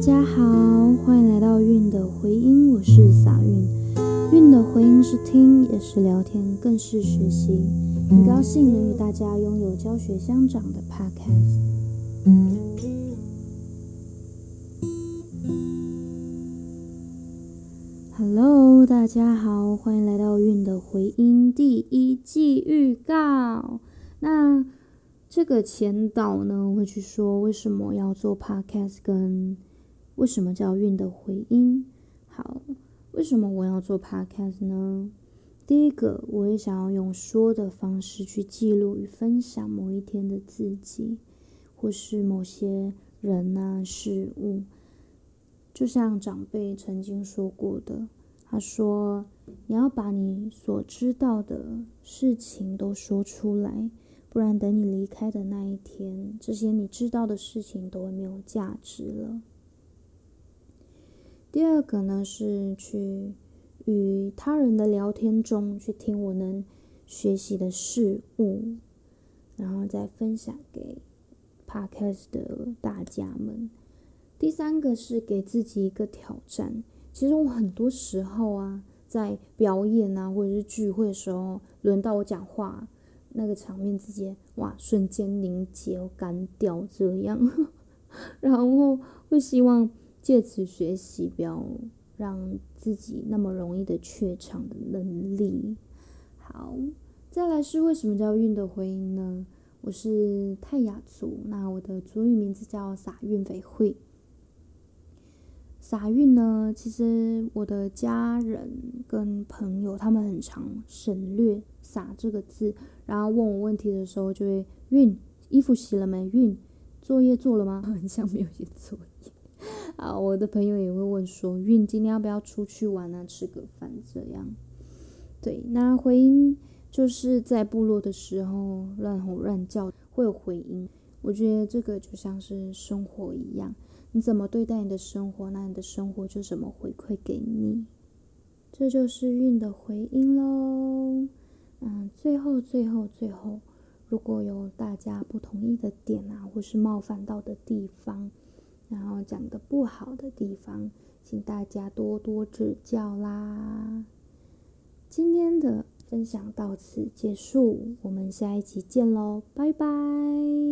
大家好，欢迎来到韵的回音，我是撒韵。韵的回音是听，也是聊天，更是学习。很高兴能与大家拥有教学相长的 Podcast。Hello，大家好，欢迎来到韵的回音第一季预告。那这个前导呢，会去说为什么要做 Podcast，跟为什么叫运的回音。好，为什么我要做 Podcast 呢？第一个，我也想要用说的方式去记录与分享某一天的自己，或是某些人啊事物。就像长辈曾经说过的，他说：“你要把你所知道的事情都说出来，不然等你离开的那一天，这些你知道的事情都会没有价值了。”第二个呢，是去与他人的聊天中去听我能学习的事物，然后再分享给 Podcast 的大家们。第三个是给自己一个挑战。其实我很多时候啊，在表演啊或者是聚会的时候，轮到我讲话，那个场面直接哇瞬间凝结、干掉这样，然后会希望借此学习，不要让自己那么容易的怯场的能力。好，再来是为什么叫韵的回音呢？我是泰雅族，那我的族语名字叫撒韵北会。撒运呢？其实我的家人跟朋友他们很常省略“撒”这个字，然后问我问题的时候就会“运”，衣服洗了没？运，作业做了吗？很像没有写作业。啊，我的朋友也会问说：“运，今天要不要出去玩啊？吃个饭这样？”对，那回音就是在部落的时候乱吼乱叫会有回音，我觉得这个就像是生活一样。你怎么对待你的生活，那你的生活就怎么回馈给你。这就是运的回音喽。嗯，最后最后最后，如果有大家不同意的点啊，或是冒犯到的地方，讲的不好的地方，请大家多多指教啦。今天的分享到此结束，我们下一集见喽，拜拜。